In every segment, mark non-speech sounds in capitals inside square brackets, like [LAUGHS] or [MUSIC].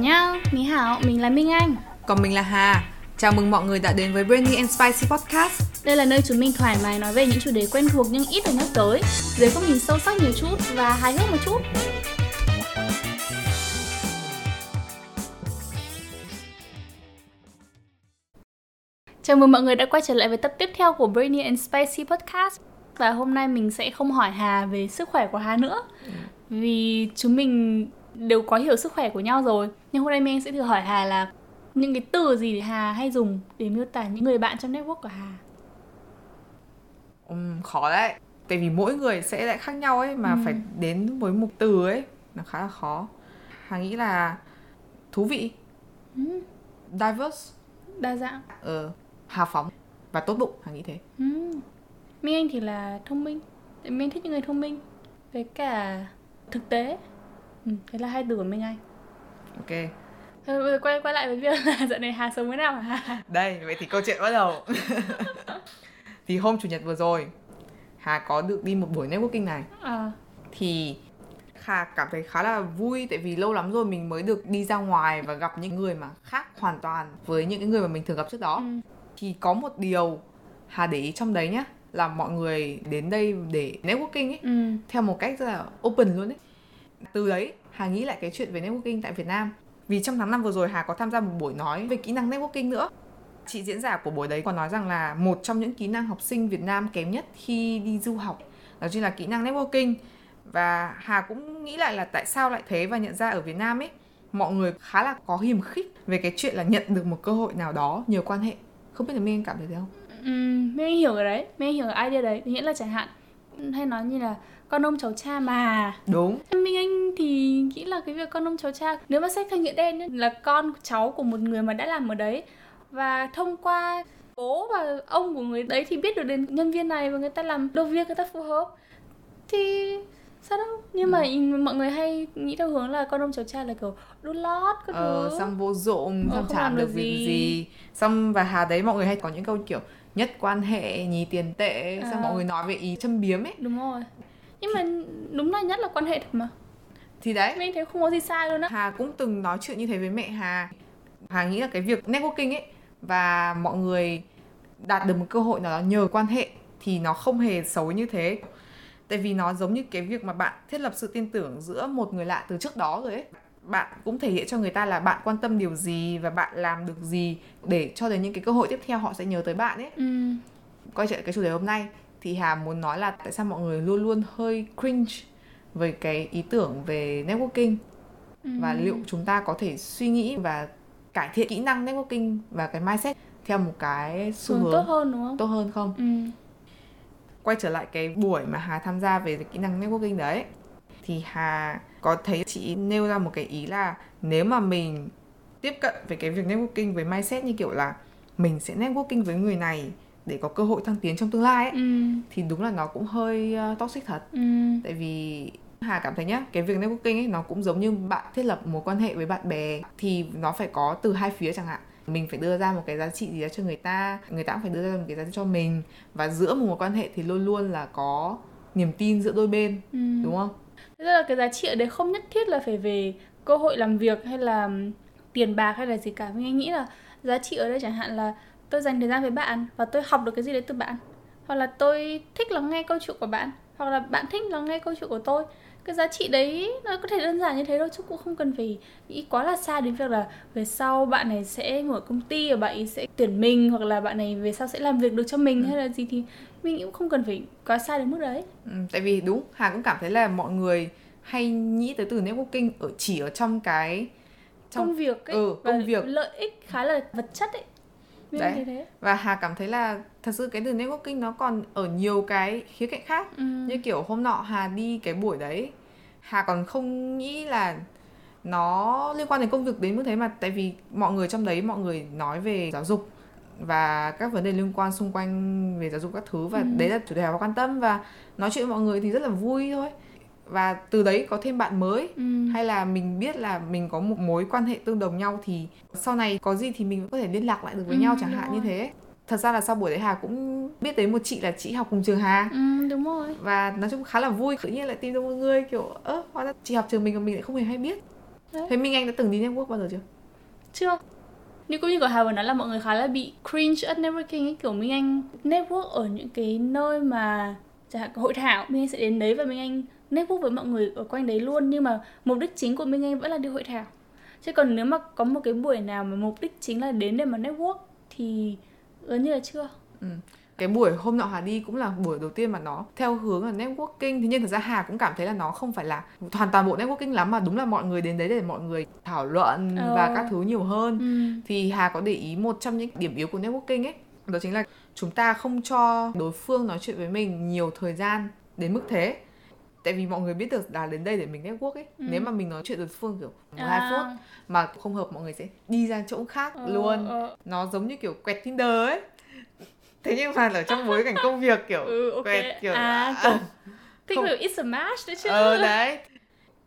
nhá, Mỹ Hảo, mình là Minh Anh. Còn mình là Hà. Chào mừng mọi người đã đến với Brainy and Spicy Podcast. Đây là nơi chúng mình thoải mái nói về những chủ đề quen thuộc nhưng ít được nhắc tới Dưới góc nhìn sâu sắc nhiều chút và hài hước một chút. Chào mừng mọi người đã quay trở lại với tập tiếp theo của Brainy and Spicy Podcast. Và hôm nay mình sẽ không hỏi Hà về sức khỏe của Hà nữa. Vì chúng mình đều có hiểu sức khỏe của nhau rồi. Nhưng hôm nay mình sẽ thử hỏi Hà là những cái từ gì để Hà hay dùng để miêu tả những người bạn trong network của Hà? Um, Khó đấy. Tại vì mỗi người sẽ lại khác nhau ấy Mà Ừ. phải đến với một từ ấy Nó khá là khó. Hà nghĩ là thú vị. Ừ, Diverse. Đa dạng. Ờ, Hào phóng Và tốt bụng Hà nghĩ thế. Ừ. Minh Anh thì là thông minh. Tại Minh thích những người thông minh. Với cả thực tế ừ, Thế là hai từ của Minh Anh Ok bây giờ quay quay lại với việc là [LAUGHS] dạo này Hà sống thế nào hả? Đây, vậy thì câu chuyện bắt đầu [LAUGHS] Thì hôm chủ nhật vừa rồi Hà có được đi một buổi networking này À, thì Hà cảm thấy khá là vui tại vì lâu lắm rồi mình mới được đi ra ngoài và gặp những người mà khác hoàn toàn với những cái người mà mình thường gặp trước đó. ừ. Thì có một điều Hà để ý trong đấy nhá là mọi người đến đây để networking ấy Ừ. theo một cách rất là open luôn ấy. Từ đấy Hà nghĩ lại cái chuyện về networking tại Việt Nam. Vì trong tháng năm vừa rồi Hà có tham gia một buổi nói về kỹ năng networking nữa. Chị diễn giả của buổi đấy còn nói rằng là một trong những kỹ năng học sinh Việt Nam kém nhất khi đi du học đó chính là kỹ năng networking. Và Hà cũng nghĩ lại là tại sao lại thế và nhận ra ở Việt Nam ấy mọi người khá là có hiềm khích về cái chuyện là nhận được một cơ hội nào đó nhờ quan hệ. Không biết là Minh cảm thấy thế không? Ừ, Minh hiểu cái đấy Minh hiểu cái idea đấy Nghĩa là chẳng hạn hay nói như là con ông cháu cha mà Đúng. Minh Anh thì nghĩ là cái việc con ông cháu cha Nếu mà xét theo nghĩa đen ấy, là con cháu của một người mà đã làm ở đấy Và thông qua bố và ông của người đấy thì biết được đến nhân viên này Và người ta làm được việc người ta phù hợp Thì sao đâu Nhưng mà mọi người hay nghĩ theo hướng là con ông cháu cha là kiểu đút lót các ờ, thứ xong vô dụng Ờ, xong không chả làm được việc gì. gì. xong và hà đấy mọi người hay có những câu kiểu nhất quan hệ nhì tiền tệ xong Ờ. mọi người nói về ý châm biếm ấy Đúng rồi Nhưng mà đúng là nhất là quan hệ thật mà. Thì đấy. Mình thấy không có gì sai luôn á. Hà cũng từng nói chuyện như thế với mẹ hà. Hà nghĩ là cái việc networking ấy và mọi người đạt được một cơ hội nào đó nhờ quan hệ thì nó không hề xấu như thế. Tại vì nó giống như cái việc mà bạn thiết lập sự tin tưởng giữa một người lạ từ trước đó rồi ấy. Bạn cũng thể hiện cho người ta là bạn quan tâm điều gì và bạn làm được gì để cho đến những cái cơ hội tiếp theo họ sẽ nhớ tới bạn ấy. Ừ. quay trở lại cái chủ đề hôm nay thì Hà muốn nói là tại sao mọi người luôn luôn hơi cringe với cái ý tưởng về networking Ừ. và liệu chúng ta có thể suy nghĩ và cải thiện kỹ năng networking và cái mindset theo một cái xu Hướng hướng tốt hơn đúng không? tốt hơn không? Ừ. Quay trở lại cái buổi mà Hà tham gia về kỹ năng networking đấy thì Hà có thấy chị nêu ra một cái ý là nếu mà mình tiếp cận về cái việc networking với mindset như kiểu là mình sẽ networking với người này để có cơ hội thăng tiến trong tương lai ấy Ừ. thì đúng là nó cũng hơi uh, toxic thật Ừ. tại vì Hà cảm thấy nhá cái việc networking ấy nó cũng giống như bạn thiết lập mối quan hệ với bạn bè thì nó phải có từ hai phía chẳng hạn mình phải đưa ra một cái giá trị gì đó cho người ta người ta cũng phải đưa ra một cái giá trị cho mình và giữa một mối quan hệ thì luôn luôn là có niềm tin giữa đôi bên Ừ. đúng không Thế là cái giá trị ở đây không nhất thiết là phải về cơ hội làm việc hay là tiền bạc hay là gì cả. Mình nghĩ là giá trị ở đây chẳng hạn là tôi dành thời gian với bạn và tôi học được cái gì đấy từ bạn. Hoặc là tôi thích lắng nghe câu chuyện của bạn. Hoặc là bạn thích lắng nghe câu chuyện của tôi. Cái giá trị đấy nó có thể đơn giản như thế thôi chứ cũng không cần phải nghĩ quá là xa đến việc là về sau bạn này sẽ mở công ty và bạn ấy sẽ tuyển mình hoặc là bạn này về sau sẽ làm việc được cho mình hay là gì thì mình cũng không cần phải quá xa đến mức đấy. ừ, tại vì đúng Hà cũng cảm thấy là mọi người hay nghĩ tới từ networking ở chỉ ở trong cái trong công việc ấy ừ, công việc. lợi ích khá là vật chất ấy Đấy. thế và Hà cảm thấy là thật sự cái từ networking nó còn ở nhiều cái khía cạnh khác ừ. như kiểu hôm nọ Hà đi cái buổi đấy Hà còn không nghĩ là nó liên quan đến công việc đến mức thế mà tại vì mọi người trong đấy mọi người nói về giáo dục và các vấn đề liên quan xung quanh về giáo dục các thứ và Ừ. đấy là chủ đề Hà quan tâm và nói chuyện với mọi người thì rất là vui thôi và từ đấy có thêm bạn mới. Ừ. hay là mình biết là mình có một mối quan hệ tương đồng nhau thì sau này có gì thì mình có thể liên lạc lại được với Ừ, nhau chẳng hạn rồi. như thế. Thật ra là sau buổi đấy Hà cũng biết đến một chị là chị học cùng trường Hà. Ừ đúng rồi. Và nói chung khá là vui tự nhiên lại tìm được một người kiểu ơ hóa ra chị học trường mình mà mình lại không hề hay biết. Đấy. thế Minh Anh đã từng đi network bao giờ chưa? Chưa. Như cũng như của Hà vừa nói là mọi người khá là bị cringe at networking ấy kiểu Minh Anh network ở những cái nơi mà chẳng hạn hội thảo Minh Anh sẽ đến đấy và Minh Anh network với mọi người ở quanh đấy luôn nhưng mà mục đích chính của Minh Anh vẫn là đi hội thảo. Chứ còn nếu mà có một cái buổi nào mà mục đích chính là đến để mà network thì gần như là chưa. Cái buổi hôm nọ Hà đi cũng là buổi đầu tiên mà nó theo hướng là networking thế nhưng thật ra Hà cũng cảm thấy là nó không phải là hoàn toàn bộ networking lắm mà đúng là mọi người đến đấy để mọi người thảo luận Ờ. và các thứ nhiều hơn. Ừ. thì Hà có để ý một trong những điểm yếu của networking ấy đó chính là chúng ta không cho đối phương nói chuyện với mình nhiều thời gian đến mức thế tại vì mọi người biết được là đến đây để mình network ấy. Ừ. nếu mà mình nói chuyện đối phương kiểu một hai phút à, mà không hợp mọi người sẽ đi ra chỗ khác ờ, luôn. ờ, nó giống như kiểu quẹt Tinder ấy. Thế nhưng mà ở trong bối cảnh công việc kiểu ừ, ok. quẹt kiểu à kiểu thích không- kiểu it's a match đấy chứ. Ờ đấy.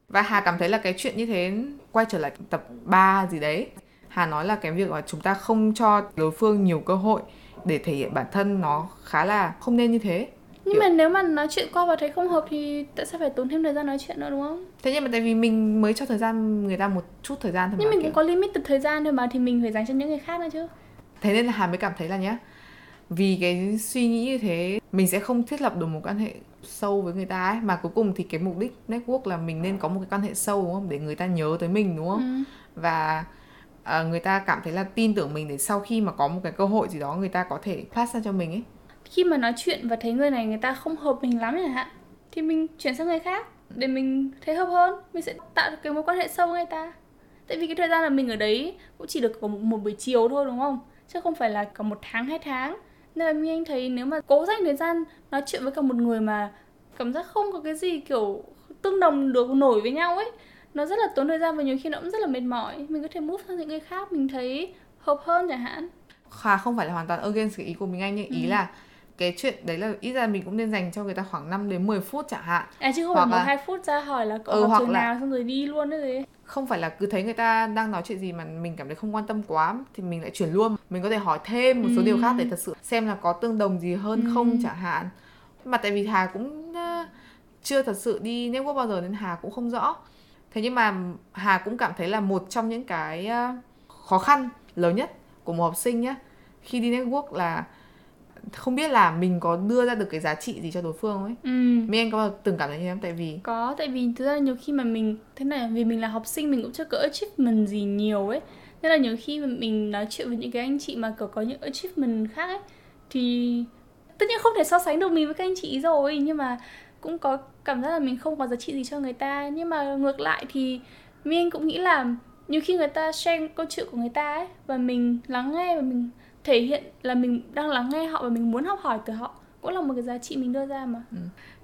Và Hà cảm thấy là cái chuyện như thế quay trở lại tập 3 gì đấy Hà nói là cái việc mà chúng ta không cho đối phương nhiều cơ hội để thể hiện bản thân nó khá là không nên như thế nhưng mà nếu mà nói chuyện qua và thấy không hợp thì tại sao phải tốn thêm thời gian nói chuyện nữa đúng không? Thế nhưng mà tại vì mình mới cho thời gian người ta một chút thời gian thôi nhưng mà mình kiểu. cũng có limit từ thời gian thôi mà thì mình phải dành cho những người khác nữa chứ. Thế nên là Hà mới cảm thấy là nhá vì cái suy nghĩ như thế mình sẽ không thiết lập được một quan hệ sâu với người ta ấy. Mà cuối cùng thì cái mục đích network là mình nên có một cái quan hệ sâu đúng không? Để người ta nhớ tới mình đúng không? Ừ. và à, người ta cảm thấy là tin tưởng mình để sau khi mà có một cái cơ hội gì đó người ta có thể pass ra cho mình ấy khi mà nói chuyện và thấy người này người ta không hợp mình lắm chẳng hạn thì mình chuyển sang người khác để mình thấy hợp hơn mình sẽ tạo được cái mối quan hệ sâu với người ta. Tại vì cái thời gian là mình ở đấy cũng chỉ được có một, một buổi chiều thôi đúng không? Chứ không phải là cả một tháng hai tháng. Nên là mình anh thấy nếu mà cố dành thời gian nói chuyện với cả một người mà cảm giác không có cái gì kiểu tương đồng được nổi với nhau ấy nó rất là tốn thời gian và nhiều khi nó cũng rất là mệt mỏi. Mình có thể move sang những người khác mình thấy hợp hơn chẳng hạn. Hà không phải là hoàn toàn against cái ý của mình anh nhưng ý Ừ. là cái chuyện đấy là ít ra mình cũng nên dành cho người ta khoảng 5 đến 10 phút chẳng hạn. À chứ không Hoặc phải một là- hai phút ra hỏi là cậu Ừ, học trường là- nào xong rồi đi luôn đấy gì không phải là cứ thấy người ta đang nói chuyện gì mà mình cảm thấy không quan tâm quá thì mình lại chuyển luôn. Mình có thể hỏi thêm một số Ừ. điều khác để thật sự xem là có tương đồng gì hơn Ừ. không chẳng hạn. Mà tại vì Hà cũng chưa thật sự đi network bao giờ nên Hà cũng không rõ. Thế nhưng mà Hà cũng cảm thấy là một trong những cái khó khăn lớn nhất của một học sinh nhé khi đi network là không biết là mình có đưa ra được cái giá trị gì cho đối phương ấy ừ. Mỹ Anh có từng cảm thấy như thế không? Tại vì Có, tại vì thực ra nhiều khi mà mình Thế này vì mình là học sinh mình cũng chưa có achievement gì nhiều ấy Nên là nhiều khi mà mình nói chuyện với những cái anh chị mà có, có những achievement khác ấy Thì tất nhiên không thể so sánh được mình với các anh chị rồi Nhưng mà cũng có cảm giác là mình không có giá trị gì cho người ta Nhưng mà ngược lại thì Mình Anh cũng nghĩ là nhiều khi người ta share câu chuyện của người ta ấy Và mình lắng nghe và mình thể hiện là mình đang lắng nghe họ và mình muốn học hỏi từ họ. Cũng là một cái giá trị mình đưa ra mà.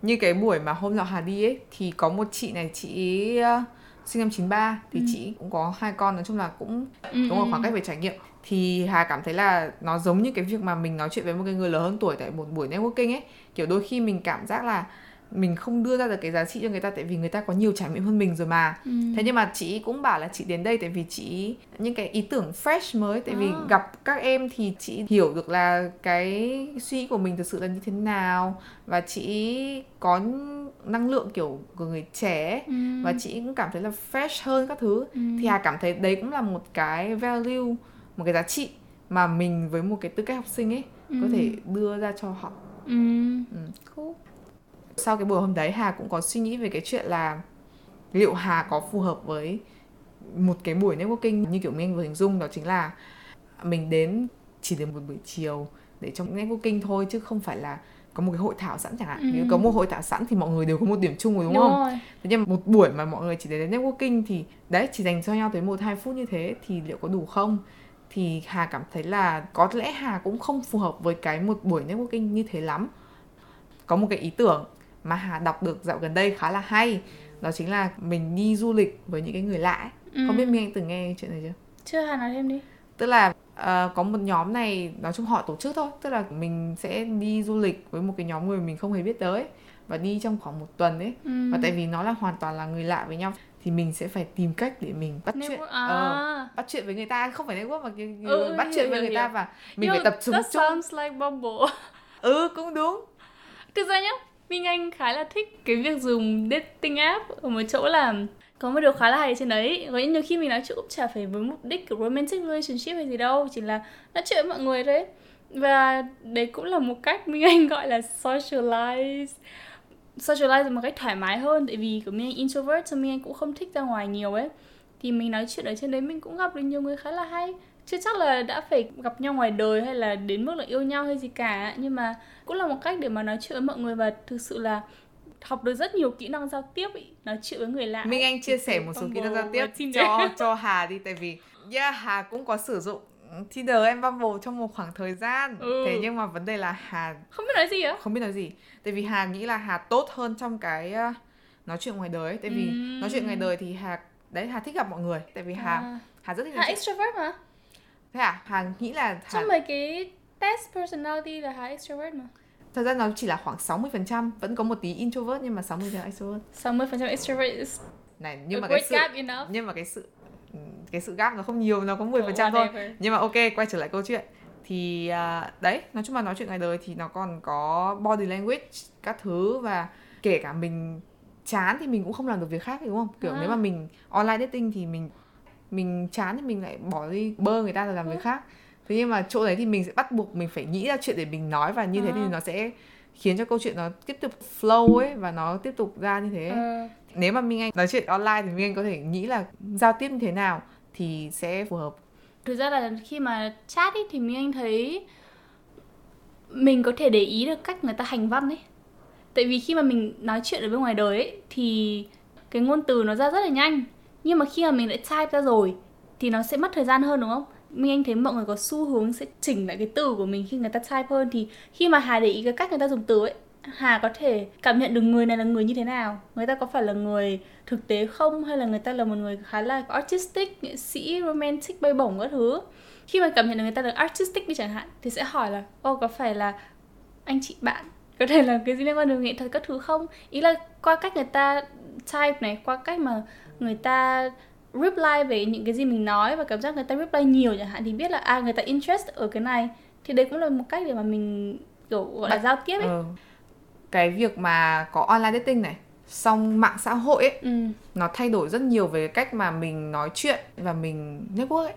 Như cái buổi mà hôm nọ Hà đi ấy thì có một chị này chị ấy, ờ, sinh năm 93 thì Ừ. chị cũng có hai con nói chung là cũng ừ, có một ừ. khoảng cách về trải nghiệm. Thì Hà cảm thấy là nó giống như cái việc mà mình nói chuyện với một cái người lớn hơn tuổi tại một buổi networking ấy. Kiểu đôi khi mình cảm giác là mình không đưa ra được cái giá trị cho người ta tại vì người ta có nhiều trải nghiệm hơn mình rồi mà Ừ. thế nhưng mà chị cũng bảo là chị đến đây tại vì chị những cái ý tưởng fresh mới tại vì À. gặp các em thì chị hiểu được là cái suy nghĩ của mình thực sự là như thế nào và chị có năng lượng kiểu của người trẻ. Ừ. và chị cũng cảm thấy là fresh hơn các thứ Ừ. thì Hà cảm thấy đấy cũng là một cái value một cái giá trị mà mình với một cái tư cách học sinh ấy có Ừ. thể đưa ra cho họ Ừ. Ừ. Cool. Sau cái buổi hôm đấy Hà cũng có suy nghĩ về cái chuyện là liệu Hà có phù hợp với một cái buổi networking như kiểu mình vừa hình dung đó chính là mình đến chỉ đến một buổi chiều để trong networking thôi chứ không phải là có một cái hội thảo sẵn chẳng hạn Ừ. nếu có một hội thảo sẵn thì mọi người đều có một điểm chung rồi đúng, Đúng không rồi. thế nhưng mà một buổi mà mọi người chỉ đến networking thì đấy chỉ dành cho nhau tới một hai phút như thế thì liệu có đủ không thì Hà cảm thấy là có lẽ Hà cũng không phù hợp với cái một buổi networking như thế lắm có một cái ý tưởng mà Hà đọc được dạo gần đây khá là hay đó chính là mình đi du lịch với những cái người lạ ấy. Ừ. không biết Minh Anh từng nghe chuyện này chưa Chưa Hà nói thêm đi. tức là ờ, có một nhóm này nói chung họ tổ chức thôi tức là mình sẽ đi du lịch với một cái nhóm người mình không hề biết tới và đi trong khoảng một tuần ấy Ừ. và tại vì nó là hoàn toàn là người lạ với nhau thì mình sẽ phải tìm cách để mình bắt chuyện Network- à. ờ, bắt chuyện với người ta không phải network mà kiểu, Ừ, bắt hiểu, chuyện với hiểu, người ta hiểu. và mình Yo, phải tập trung chung like Bumble. ừ cũng đúng Thực ra nhá, Minh Anh khá là thích cái việc dùng dating app ở một chỗ là có một điều khá là hay trên đấy. Có nhiều khi mình nói chuyện cũng chả phải với mục đích của romantic relationship hay gì đâu, chỉ là nói chuyện với mọi người đấy. và đấy cũng là một cách minh anh gọi là socialize socialize một cách thoải mái hơn. Tại vì của mình anh introvert, cho mình anh cũng không thích ra ngoài nhiều ấy. Thì mình nói chuyện ở trên đấy mình cũng gặp được nhiều người khá là hay chưa chắc là đã phải gặp nhau ngoài đời hay là đến mức là yêu nhau hay gì cả nhưng mà cũng là một cách để mà nói chuyện với mọi người và thực sự là học được rất nhiều kỹ năng giao tiếp ý, nói chuyện với người lạ. Minh Anh chia sẻ một số kỹ năng giao tiếp cho cho Hà đi tại vì yeah, Hà cũng có sử dụng Tinder em Bumble trong một khoảng thời gian. Ừ. thế nhưng mà vấn đề là Hà không biết nói gì á. Không biết nói gì. Tại vì Hà nghĩ là Hà tốt hơn trong cái uh, nói chuyện ngoài đời ấy. tại vì uhm. nói chuyện ngoài đời thì Hà đấy Hà thích gặp mọi người. Tại vì Hà à. Hà rất thích Hà extrovert mà thế à? Hà nghĩ là Hà... trong mấy cái test personality là Hà extrovert mà. Thật ra nó chỉ là khoảng 60%, vẫn có một tí introvert nhưng mà 60% extrovert. 60% extrovert này nhưng mà cái sự nhưng mà cái sự cái sự gap nó không nhiều nó có 10% oh, thôi. Nhưng mà ok quay trở lại câu chuyện. Thì uh, đấy nói chung là nói chuyện ngoài đời thì nó còn có body language các thứ và kể cả mình chán thì mình cũng không làm được việc khác đúng không? Kiểu à. nếu mà mình online dating thì mình mình chán thì mình lại bỏ đi bơ người ta rồi làm việc khác. Thế nhưng mà chỗ đấy thì mình sẽ bắt buộc mình phải nghĩ ra chuyện để mình nói và như thế thì nó sẽ khiến cho câu chuyện nó tiếp tục flow ấy và nó tiếp tục ra như thế. À. nếu mà minh anh nói chuyện online thì minh anh có thể nghĩ là giao tiếp như thế nào thì sẽ phù hợp. Thực ra là khi mà chat ấy thì minh anh thấy mình có thể để ý được cách người ta hành văn ấy. Tại vì khi mà mình nói chuyện ở bên ngoài đời ấy thì cái ngôn từ nó ra rất là nhanh nhưng mà khi mà mình đã type ra rồi thì nó sẽ mất thời gian hơn đúng không? Minh Anh thấy mọi người có xu hướng sẽ chỉnh lại cái từ của mình khi người ta type hơn. Thì khi mà Hà để ý cái cách người ta dùng từ ấy Hà có thể cảm nhận được người này là người như thế nào? Người ta có phải là người thực tế không? Hay là người ta là một người khá là artistic, nghệ sĩ, romantic, bay bổng các thứ? Khi mà cảm nhận được người ta là artistic đi chẳng hạn Thì sẽ hỏi là Ô có phải là anh chị bạn Có thể là cái gì liên quan đến nghệ thuật các thứ không? Ý là qua cách người ta type này Qua cách mà người ta reply về những cái gì mình nói và cảm giác người ta reply nhiều chẳng hạn thì biết là à người ta interest ở cái này thì đấy cũng là một cách để mà mình kiểu gọi là giao tiếp ấy ừ. cái việc mà có online dating này xong mạng xã hội ấy ừ. nó thay đổi rất nhiều về cách mà mình nói chuyện và mình network ấy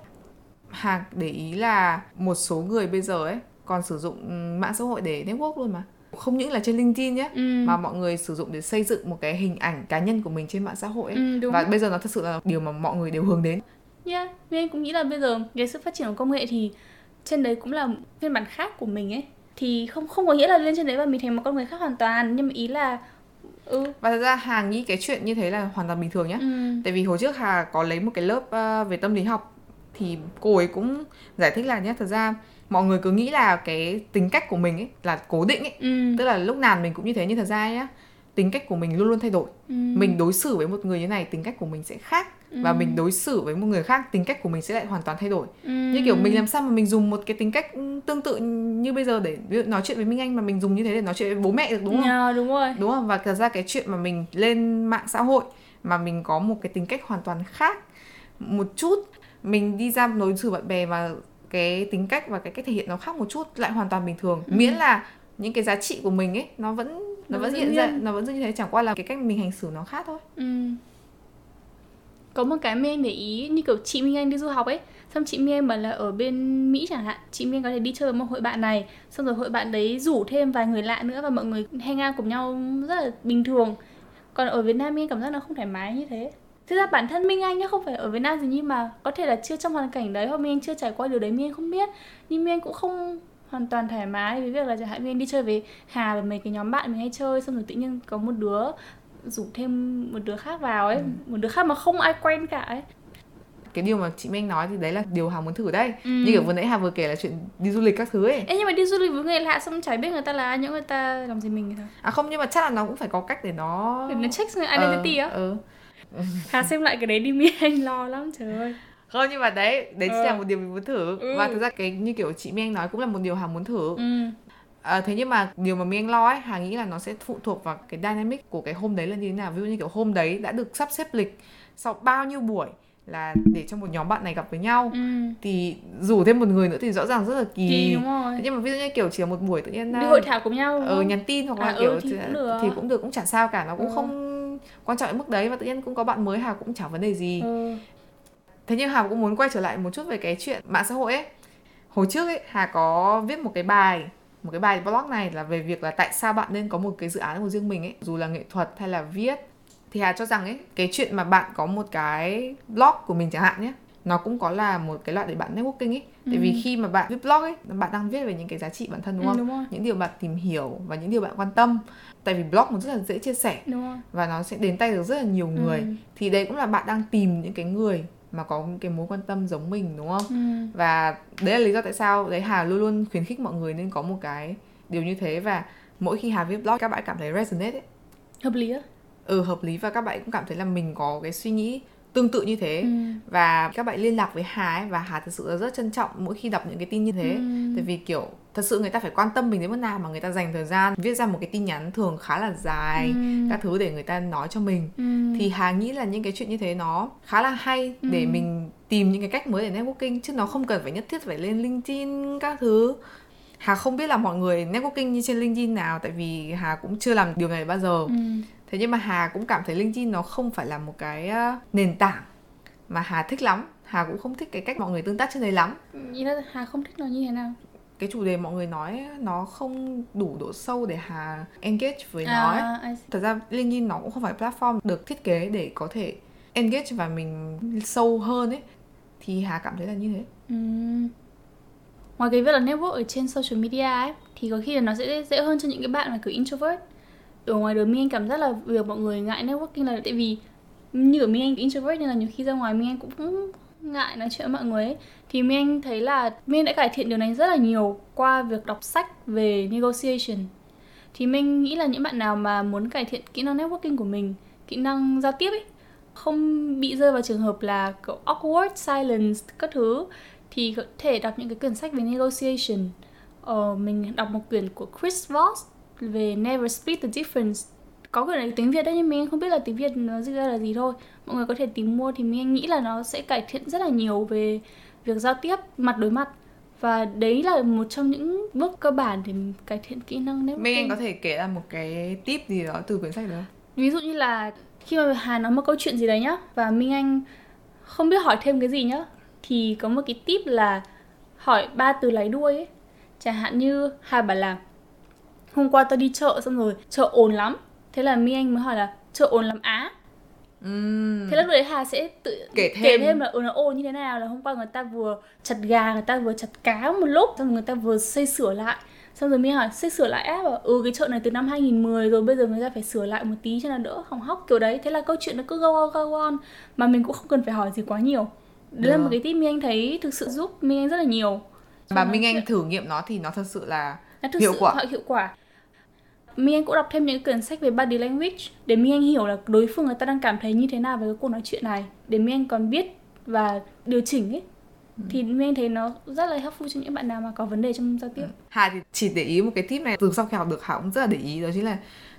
Hà để ý là một số người bây giờ ấy còn sử dụng mạng xã hội để network luôn mà không những là trên LinkedIn nhé ừ. mà mọi người sử dụng để xây dựng một cái hình ảnh cá nhân của mình trên mạng xã hội ấy. Ừ, đúng. và bây giờ nó thật sự là điều mà mọi người đều hướng đến. Yeah, nên cũng nghĩ là bây giờ cái sự phát triển của công nghệ thì trên đấy cũng là phiên bản khác của mình ấy thì không không có nghĩa là lên trên đấy và mình thành một con người khác hoàn toàn nhưng mà ý là ừ và thật ra hà nghĩ cái chuyện như thế là hoàn toàn bình thường nhé ừ. tại vì hồi trước hà có lấy một cái lớp uh, về tâm lý học thì cô ấy cũng giải thích là nhé thật ra mọi người cứ nghĩ là cái tính cách của mình ấy là cố định ấy ừ. tức là lúc nào mình cũng như thế nhưng thật ra nhá tính cách của mình luôn luôn thay đổi ừ. mình đối xử với một người như này tính cách của mình sẽ khác ừ. và mình đối xử với một người khác tính cách của mình sẽ lại hoàn toàn thay đổi ừ. như kiểu mình làm sao mà mình dùng một cái tính cách tương tự như bây giờ để nói chuyện với minh anh mà mình dùng như thế để nói chuyện với bố mẹ được đúng không? Yeah, đúng rồi. Đúng không? Và thật ra cái chuyện mà mình lên mạng xã hội mà mình có một cái tính cách hoàn toàn khác một chút mình đi ra đối xử bạn bè và cái tính cách và cái cách thể hiện nó khác một chút lại hoàn toàn bình thường. Ừ. miễn là những cái giá trị của mình ấy nó vẫn nó, nó vẫn hiện ra nó vẫn như thế chẳng qua là cái cách mình hành xử nó khác thôi. Ừ. có một cái mình để ý như kiểu chị Minh Anh đi du học ấy xong chị Minh Anh bảo là ở bên Mỹ chẳng hạn chị Minh Anh có thể đi chơi với một hội bạn này xong rồi hội bạn đấy rủ thêm vài người lạ nữa và mọi người hang out cùng nhau rất là bình thường. Còn ở Việt Nam Anh cảm giác nó không thoải mái như thế thực ra bản thân Minh Anh nhá không phải ở Việt Nam gì nhưng mà có thể là chưa trong hoàn cảnh đấy hoặc Minh Anh chưa trải qua điều đấy Minh Anh không biết nhưng Minh Anh cũng không hoàn toàn thoải mái với việc là chẳng hạn Minh Anh đi chơi với Hà và mấy cái nhóm bạn mình hay chơi xong rồi tự nhiên có một đứa rủ thêm một đứa khác vào ấy ừ. một đứa khác mà không ai quen cả ấy cái điều mà chị Minh nói thì đấy là điều Hà muốn thử đây ừ. như kiểu vừa nãy Hà vừa kể là chuyện đi du lịch các thứ ấy Ê, nhưng mà đi du lịch với người lạ xong chả biết người ta là ai những người ta làm gì mình thôi à không nhưng mà chắc là nó cũng phải có cách để nó để nó check identity ờ, á ừ. Hà xem lại cái đấy đi mi anh lo lắm trời ơi không nhưng mà đấy đấy ừ. là một điều mình muốn thử ừ. và thực ra cái như kiểu chị mi anh nói cũng là một điều hà muốn thử ừ. À, thế nhưng mà điều mà mi anh lo ấy hà nghĩ là nó sẽ phụ thuộc vào cái dynamic của cái hôm đấy là như thế nào ví dụ như kiểu hôm đấy đã được sắp xếp lịch sau bao nhiêu buổi là để cho một nhóm bạn này gặp với nhau ừ. thì rủ thêm một người nữa thì rõ ràng rất là kỳ, kỳ đúng rồi. nhưng mà ví dụ như kiểu chỉ là một buổi tự nhiên đi hội thảo cùng nhau ờ, nhắn tin hoặc là à, kiểu ừ, thì, cũng được. thì cũng được cũng chả sao cả nó cũng ừ. không quan trọng đến mức đấy và tự nhiên cũng có bạn mới Hà cũng chẳng vấn đề gì. Ừ. thế nhưng Hà cũng muốn quay trở lại một chút về cái chuyện mạng xã hội ấy. Hồi trước ấy Hà có viết một cái bài một cái bài blog này là về việc là tại sao bạn nên có một cái dự án của riêng mình ấy dù là nghệ thuật hay là viết. Thì Hà cho rằng ấy cái chuyện mà bạn có một cái blog của mình chẳng hạn nhé nó cũng có là một cái loại để bạn networking ấy tại vì Ừ. khi mà bạn viết blog ấy bạn đang viết về những cái giá trị bản thân đúng Ừ, không? đúng rồi. những điều bạn tìm hiểu và những điều bạn quan tâm. Tại vì blog nó rất là dễ chia sẻ đúng rồi. và nó sẽ đến tay được rất là nhiều người. Ừ. thì đấy cũng là bạn đang tìm những cái người mà có cái mối quan tâm giống mình đúng không? Ừ. và đấy là lý do tại sao đấy Hà luôn luôn khuyến khích mọi người nên có một cái điều như thế. Và mỗi khi Hà viết blog các bạn cảm thấy resonate ấy. Hợp lý á. Ừ hợp lý. Và các bạn cũng cảm thấy là mình có cái suy nghĩ tương tự như thế ừ. và các bạn liên lạc với Hà ấy và Hà thực sự là rất trân trọng mỗi khi đọc những cái tin như thế Ừ. tại vì kiểu thật sự người ta phải quan tâm mình đến mức nào mà người ta dành thời gian viết ra một cái tin nhắn thường khá là dài Ừ. các thứ để người ta nói cho mình Ừ. thì Hà nghĩ là những cái chuyện như thế nó khá là hay để Ừ. mình tìm những cái cách mới để networking chứ nó không cần phải nhất thiết phải lên LinkedIn các thứ Hà không biết là mọi người networking như trên LinkedIn nào tại vì Hà cũng chưa làm điều này bao giờ Ừ. thế nhưng mà Hà cũng cảm thấy LinkedIn nó không phải là một cái nền tảng mà Hà thích lắm Hà cũng không thích cái cách mọi người tương tác trên đấy lắm Ý là Hà không thích nó như thế nào cái chủ đề mọi người nói nó không đủ độ sâu để Hà engage với nó ấy. à, I see. thật ra LinkedIn nó cũng không phải platform được thiết kế để có thể engage và mình sâu hơn ấy thì Hà cảm thấy là như thế Ừ. Ngoài cái việc là network ở trên social media ấy thì có khi là nó sẽ dễ hơn cho những cái bạn mà kiểu introvert. Ở ngoài đời Minh Anh cảm giác là việc mọi người ngại networking là tại vì như ở Minh Anh introvert nên là nhiều khi ra ngoài Minh Anh cũng ngại nói chuyện với mọi người ấy. Thì Minh Anh thấy là Minh đã cải thiện điều này rất là nhiều qua việc đọc sách về negotiation. Thì mình nghĩ là những bạn nào mà muốn cải thiện kỹ năng networking của mình, kỹ năng giao tiếp ấy, không bị rơi vào trường hợp là kiểu awkward silence các thứ thì có thể đọc những cái quyển sách về negotiation. Ờ, mình đọc một quyển của Chris Voss về Never Split the Difference. Có quyển này tiếng Việt đấy nhưng mình không biết là tiếng Việt nó dịch ra là gì thôi. Mọi người có thể tìm mua thì mình nghĩ là nó sẽ cải thiện rất là nhiều về việc giao tiếp mặt đối mặt và đấy là một trong những bước cơ bản để cải thiện kỹ năng networking. Minh Anh có thể kể ra một cái tip gì đó từ quyển sách đó ví dụ như là khi mà Hà nói một câu chuyện gì đấy nhá và Minh Anh không biết hỏi thêm cái gì nhá thì có một cái tip là hỏi ba từ lấy đuôi ấy chẳng hạn như Hà bảo là hôm qua tao đi chợ xong rồi chợ ồn lắm. Thế là Minh Anh mới hỏi là chợ ồn lắm á? Uhm, thế lúc đấy Hà sẽ tự Kể kể thêm. thêm là ừ, nó ồn như thế nào? Là hôm qua người ta vừa chặt gà người ta vừa chặt cá một lúc xong rồi người ta vừa xây sửa lại. Xong rồi mình hỏi xây sửa lại á? Bảo ừ cái chợ này từ năm 2010 rồi bây giờ người ta phải sửa lại một tí cho nó đỡ hỏng hóc kiểu đấy. Thế là câu chuyện nó cứ go on go on mà mình cũng không cần phải hỏi gì quá nhiều. Đấy là Được. một cái tip Minh Anh thấy thực sự giúp Minh Anh rất là nhiều và Trong Minh Anh thử nghiệm nó thì nó thật sự là nó thực hiệu sự quả. hiệu quả Minh Anh cũng đọc thêm những quyển sách về body language để Minh Anh hiểu là đối phương người ta đang cảm thấy như thế nào về cái cuộc nói chuyện này để Minh Anh còn biết và điều chỉnh ấy Ừ. thì Minh Anh thấy nó rất là helpful cho những bạn nào mà có vấn đề trong giao tiếp. Hà thì chỉ để ý một cái tip này từ sau khi học được Hà cũng rất là để ý đó chính là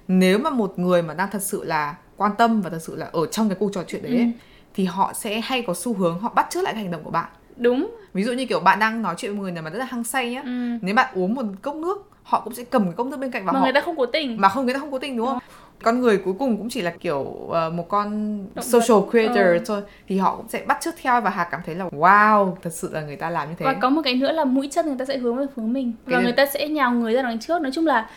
nếu mà một người mà đang thật sự là quan tâm và thật sự là ở trong cái cuộc trò chuyện đấy ấy, Ừ. thì họ sẽ hay có xu hướng họ bắt chước lại cái hành động của bạn Đúng. ví dụ như kiểu bạn đang nói chuyện với người nào mà rất là hăng say nhá Ừ. nếu bạn uống một cốc nước họ cũng sẽ cầm cái cốc nước bên cạnh và Mà họ người ta không cố tình. mà không người ta không cố tình đúng không con người cuối cùng cũng chỉ là kiểu ờ, một con Động social vật. creator Ờ. thôi thì họ cũng sẽ bắt chước theo và Hà cảm thấy là wow thật sự là người ta làm như thế Và có một cái nữa là mũi chân người ta sẽ hướng về hướng mình Cái và này- người ta sẽ nhào người ra đằng trước. Nói chung là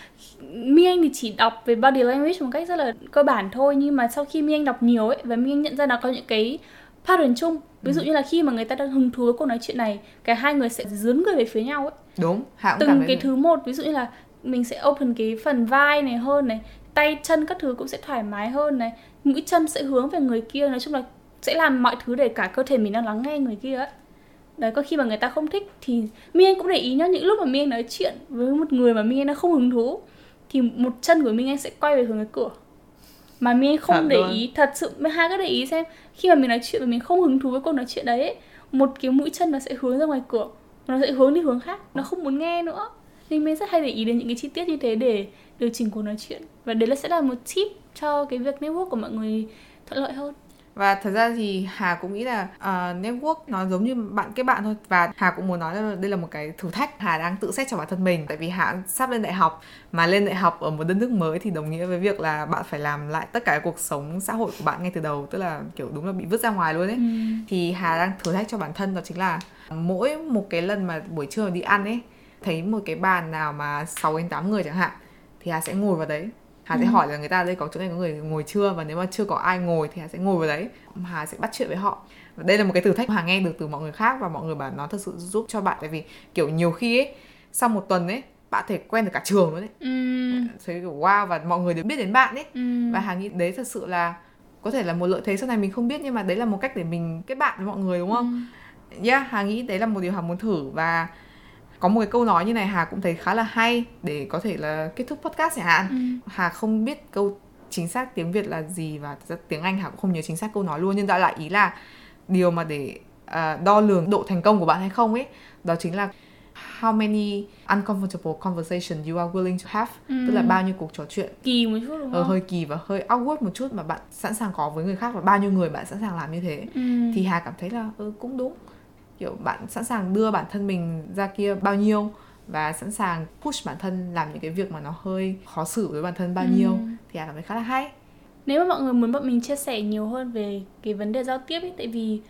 Mi Anh thì chỉ đọc về body language một cách rất là cơ bản thôi nhưng mà sau khi Mi Anh đọc nhiều ấy và Mi Anh nhận ra nó có những cái pattern chung. Ví Ừ. dụ như là khi mà người ta đang hứng thú với cuộc nói chuyện này, cả hai người sẽ dướn người về phía nhau ấy. đúng Hà cũng cảm từng thấy cái thế. thứ một ví dụ như là mình sẽ open cái phần vai này hơn này tay chân các thứ cũng sẽ thoải mái hơn này mũi chân sẽ hướng về người kia nói chung là sẽ làm mọi thứ để cả cơ thể mình đang lắng nghe người kia ấy đấy có khi mà người ta không thích thì mi anh cũng để ý nhá những lúc mà mi anh nói chuyện với một người mà mi anh đang không hứng thú thì một chân của mi anh sẽ quay về hướng cái cửa mà mi anh không Thật để luôn. ý thật sự hai cứ để ý xem. Khi mà mình nói chuyện và mình không hứng thú với cuộc nói chuyện đấy ấy, một cái mũi chân nó sẽ hướng ra ngoài cửa nó sẽ hướng đi hướng khác nó không muốn nghe nữa. Nên mình rất hay để ý đến những cái chi tiết như thế để điều chỉnh cuộc nói chuyện. Và đấy là sẽ là một tip cho cái việc network của mọi người thuận lợi hơn và thật ra thì Hà cũng nghĩ là uh, network nó giống như bạn kết bạn thôi. Và Hà cũng muốn nói là đây là một cái thử thách. Hà đang tự xét cho bản thân mình. Tại vì Hà sắp lên đại học. Mà lên đại học ở một đất nước mới thì đồng nghĩa với việc là bạn phải làm lại tất cả cuộc sống xã hội của bạn ngay từ đầu. Tức là kiểu đúng là bị vứt ra ngoài luôn ấy. Ừ. thì Hà đang thử thách cho bản thân đó chính là mỗi một cái lần mà buổi trưa đi ăn ấy thấy một cái bàn nào mà 6 đến 8 người chẳng hạn thì Hà sẽ ngồi vào đấy Hà ừ. sẽ hỏi là người ta đây có chỗ này có người ngồi chưa và nếu mà chưa có ai ngồi thì Hà sẽ ngồi vào đấy Hà sẽ bắt chuyện với họ và đây là một cái thử thách Hà nghe được từ mọi người khác và mọi người bảo nó thật sự giúp cho bạn tại vì kiểu nhiều khi ấy sau một tuần ấy bạn thể quen được cả trường luôn đấy ừ. thấy kiểu wow và mọi người đều biết đến bạn ấy ừ. và Hà nghĩ đấy thật sự là có thể là một lợi thế sau này mình không biết nhưng mà đấy là một cách để mình kết bạn với mọi người đúng không? Ừ. Yeah, Hà nghĩ đấy là một điều Hà muốn thử và có một cái câu nói như này Hà cũng thấy khá là hay để có thể là kết thúc podcast chẳng hạn. Ừ. Hà không biết câu chính xác tiếng Việt là gì và tiếng Anh Hà cũng không nhớ chính xác câu nói luôn nhưng đại lại ý là điều mà để uh, đo lường độ thành công của bạn hay không ấy đó chính là how many uncomfortable conversation you are willing to have ừ. tức là bao nhiêu cuộc trò chuyện kỳ một chút đúng ờ, không? hơi kỳ và hơi awkward một chút mà bạn sẵn sàng có với người khác và bao nhiêu người bạn sẵn sàng làm như thế ừ. thì Hà cảm thấy là ừ, cũng đúng kiểu bạn sẵn sàng đưa bản thân mình ra kia bao nhiêu và sẵn sàng push bản thân làm những cái việc mà nó hơi khó xử với bản thân bao nhiêu ừ. thì Hà cảm thấy khá là hay. Nếu mà mọi người muốn bọn mình chia sẻ nhiều hơn về cái vấn đề giao tiếp ấy tại vì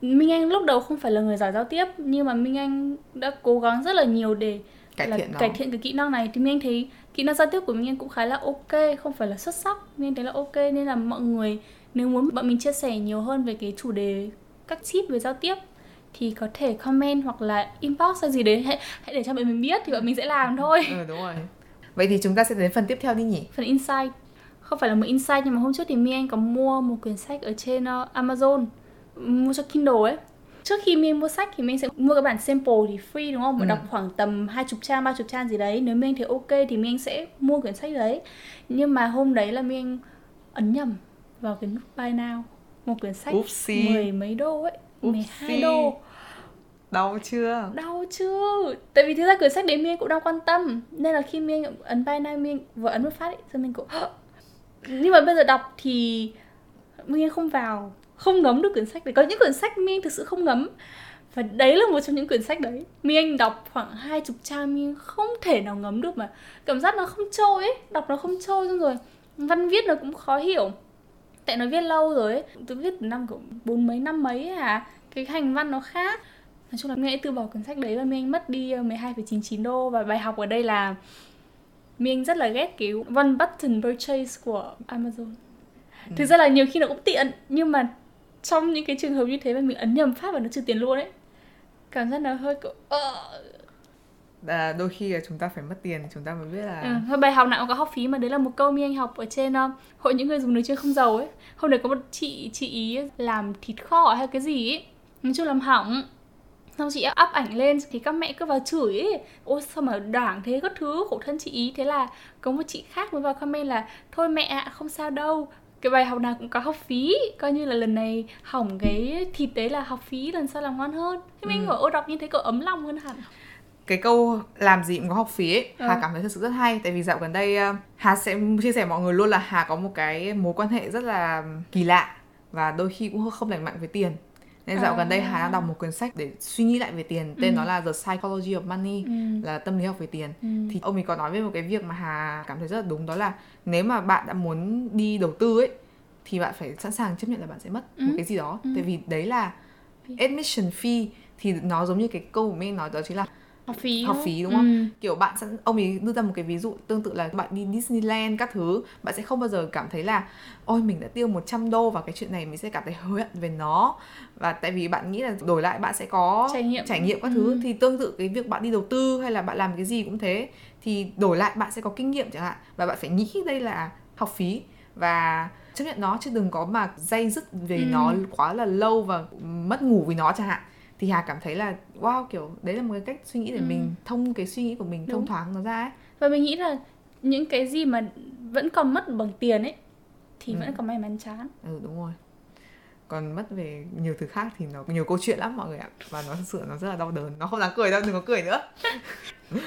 Minh Anh lúc đầu không phải là người giỏi giao tiếp nhưng mà Minh Anh đã cố gắng rất là nhiều để cải thiện cải thiện cái kỹ năng này. Thì Minh Anh thấy kỹ năng giao tiếp của Minh Anh cũng khá là ok không phải là xuất sắc Minh Anh thấy là ok. Nên là mọi người nếu muốn bọn mình chia sẻ nhiều hơn về cái chủ đề các tip về giao tiếp thì có thể comment hoặc là inbox hay gì đấy hãy, hãy để cho bọn mình biết thì bọn mình sẽ làm thôi ừ đúng rồi vậy thì chúng ta sẽ đến phần tiếp theo đi nhỉ phần insight không phải là một insight nhưng mà hôm trước thì mi anh có mua một quyển sách ở trên uh, amazon mua cho kindle ấy trước khi mình mua sách thì mình sẽ mua cái bản sample thì free đúng không? Mà ừ. đọc khoảng tầm hai chục trang, ba chục trang gì đấy. Nếu mình thấy ok thì mình sẽ mua quyển sách đấy. Nhưng mà hôm đấy là mình ấn nhầm vào cái nút buy now một quyển sách Oopsie. mười mấy đô ấy, mười hai đô đau chưa? Đau chưa tại vì thực ra quyển sách đấy miên cũng đang quan tâm. Nên là khi miên ấn bay nay miên vừa ấn một phát ấy rồi mình cũng nhưng mà bây giờ đọc thì miên không vào, không ngấm được quyển sách đấy. Có những quyển sách miên thực sự không ngấm. Và đấy là một trong những quyển sách đấy. Miên đọc khoảng hai chục trang, miên không thể nào ngấm được mà. Cảm giác nó không trôi ấy. Đọc nó không trôi xong rồi. Văn viết nó cũng khó hiểu. Tại nó viết lâu rồi ấy. Tôi viết từ năm cũng bốn mấy, năm mấy à cái hành văn nó khác nói chung là nghe từ bỏ cuốn sách đấy và mình mất đi 12,99 ờ, đô. Và bài học ở đây là mình rất là ghét cái one button purchase của Amazon. Ừ. thực ra là nhiều khi nó cũng tiện nhưng mà trong những cái trường hợp như thế mà mình ấn nhầm phát và nó trừ tiền luôn ấy cảm giác nó hơi kiểu à, đôi khi là chúng ta phải mất tiền chúng ta mới biết là ừ, bài học nào cũng có học phí mà. Đấy là một câu mi anh học ở trên uh, hội những người dùng nồi chiên không dầu ấy. Hôm đấy có một chị chị ý làm thịt kho hay cái gì ấy. Nói chung làm hỏng xong chị up ảnh lên thì các mẹ cứ vào chửi ấy. Ôi sao mà đảng thế các thứ khổ thân chị ý. Thế là có một chị khác mới vào comment là thôi mẹ ạ không sao đâu. Cái bài học nào cũng có học phí. Coi như là lần này hỏng cái thịt đấy là học phí lần sau làm ngon hơn. Thế mình ừ. ở đọc như thế cậu ấm lòng hơn hẳn. Cái câu làm gì cũng có học phí ấy, ừ. Hà cảm thấy thật sự rất hay. Tại vì dạo gần đây ờ, Hà sẽ chia sẻ mọi người luôn là Hà có một cái mối quan hệ rất là kỳ lạ và đôi khi cũng không lành mạnh với tiền nên dạo à. gần đây Hà đang đọc một cuốn sách để suy nghĩ lại về tiền tên ừ. nó là The Psychology of Money ừ. là tâm lý học về tiền ừ. thì ông ấy có nói về một cái việc mà Hà cảm thấy rất là đúng đó là nếu mà bạn đã muốn đi đầu tư ấy thì bạn phải sẵn sàng chấp nhận là bạn sẽ mất ừ. một cái gì đó ừ. tại vì đấy là admission fee thì nó giống như cái câu của mình nói đó chính là học phí học phí đúng không? Ừ. kiểu bạn sẵn ông ấy đưa ra một cái ví dụ tương tự là bạn đi Disneyland các thứ bạn sẽ không bao giờ cảm thấy là ôi mình đã tiêu 100 đô vào cái chuyện này mình sẽ cảm thấy hối hận về nó. Và tại vì bạn nghĩ là đổi lại bạn sẽ có trải nghiệm. trải nghiệm các thứ. Ừ. thì tương tự cái việc bạn đi đầu tư hay là bạn làm cái gì cũng thế. Thì đổi lại bạn sẽ có kinh nghiệm chẳng hạn và bạn phải nghĩ đây là học phí. Và chấp nhận nó chứ đừng có mà dây dứt về ừ. nó quá là lâu và mất ngủ vì nó chẳng hạn thì hà cảm thấy là wow kiểu đấy là một cái cách suy nghĩ để ừ. mình thông cái suy nghĩ của mình Đúng. thông thoáng nó ra ấy. Và mình nghĩ là những cái gì mà vẫn còn mất bằng tiền ấy thì ừ. vẫn còn may mắn chán. Ừ đúng rồi. Còn mất về nhiều thứ khác thì nó nhiều câu chuyện lắm mọi người ạ. Và nó sự nó rất là đau đớn. Nó không đáng cười đâu đừng có cười nữa. [LAUGHS]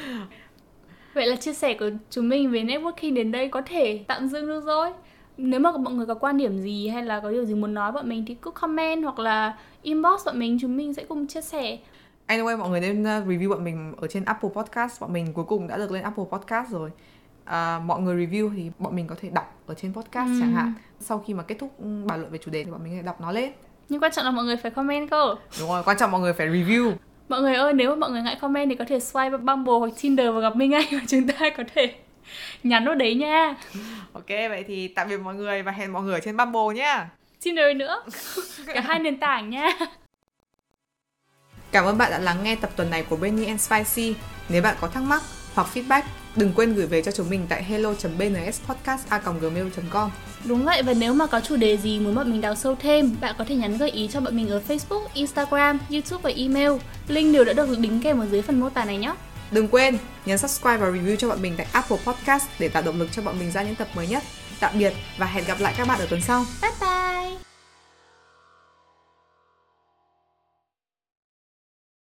Vậy là chia sẻ của chúng mình về networking đến đây có thể tạm dừng được rồi nếu mà mọi người có quan điểm gì hay là có điều gì muốn nói bọn mình thì cứ comment hoặc là inbox bọn mình chúng mình sẽ cùng chia sẻ Anyway, mọi người nên uh, review bọn mình ở trên Apple Podcast. Bọn mình cuối cùng đã được lên Apple Podcast rồi. À, mọi người review thì bọn mình có thể đọc ở trên podcast Ừ. chẳng hạn. Sau khi mà kết thúc ừ, bàn luận về chủ đề thì bọn mình sẽ đọc nó lên. nhưng quan trọng là mọi người phải comment cơ Đúng rồi, quan trọng mọi người phải review. mọi người ơi nếu mà mọi người ngại comment thì có thể swipe Bumble hoặc Tinder và gặp mình ngay và chúng ta có thể [LAUGHS] nhắn vào đấy nha Ok, vậy thì tạm biệt mọi người và hẹn mọi người trên Bumble nhé. Tinder nữa cả hai nền tảng nha Cảm ơn bạn đã lắng nghe tập tuần này của Benny and Spicy. Nếu bạn có thắc mắc hoặc feedback, đừng quên gửi về cho chúng mình tại hello.bnspodcast.gmail.com Đúng vậy và nếu mà có chủ đề gì muốn bọn mình đào sâu thêm, bạn có thể nhắn gợi ý cho bọn mình ở Facebook, Instagram, YouTube và email. Link đều đã được đính kèm ở dưới phần mô tả này nhé. Đừng quên nhấn subscribe và review cho bọn mình tại Apple Podcast để tạo động lực cho bọn mình ra những tập mới nhất. Tạm biệt và hẹn gặp lại các bạn ở tuần sau. Bye bye!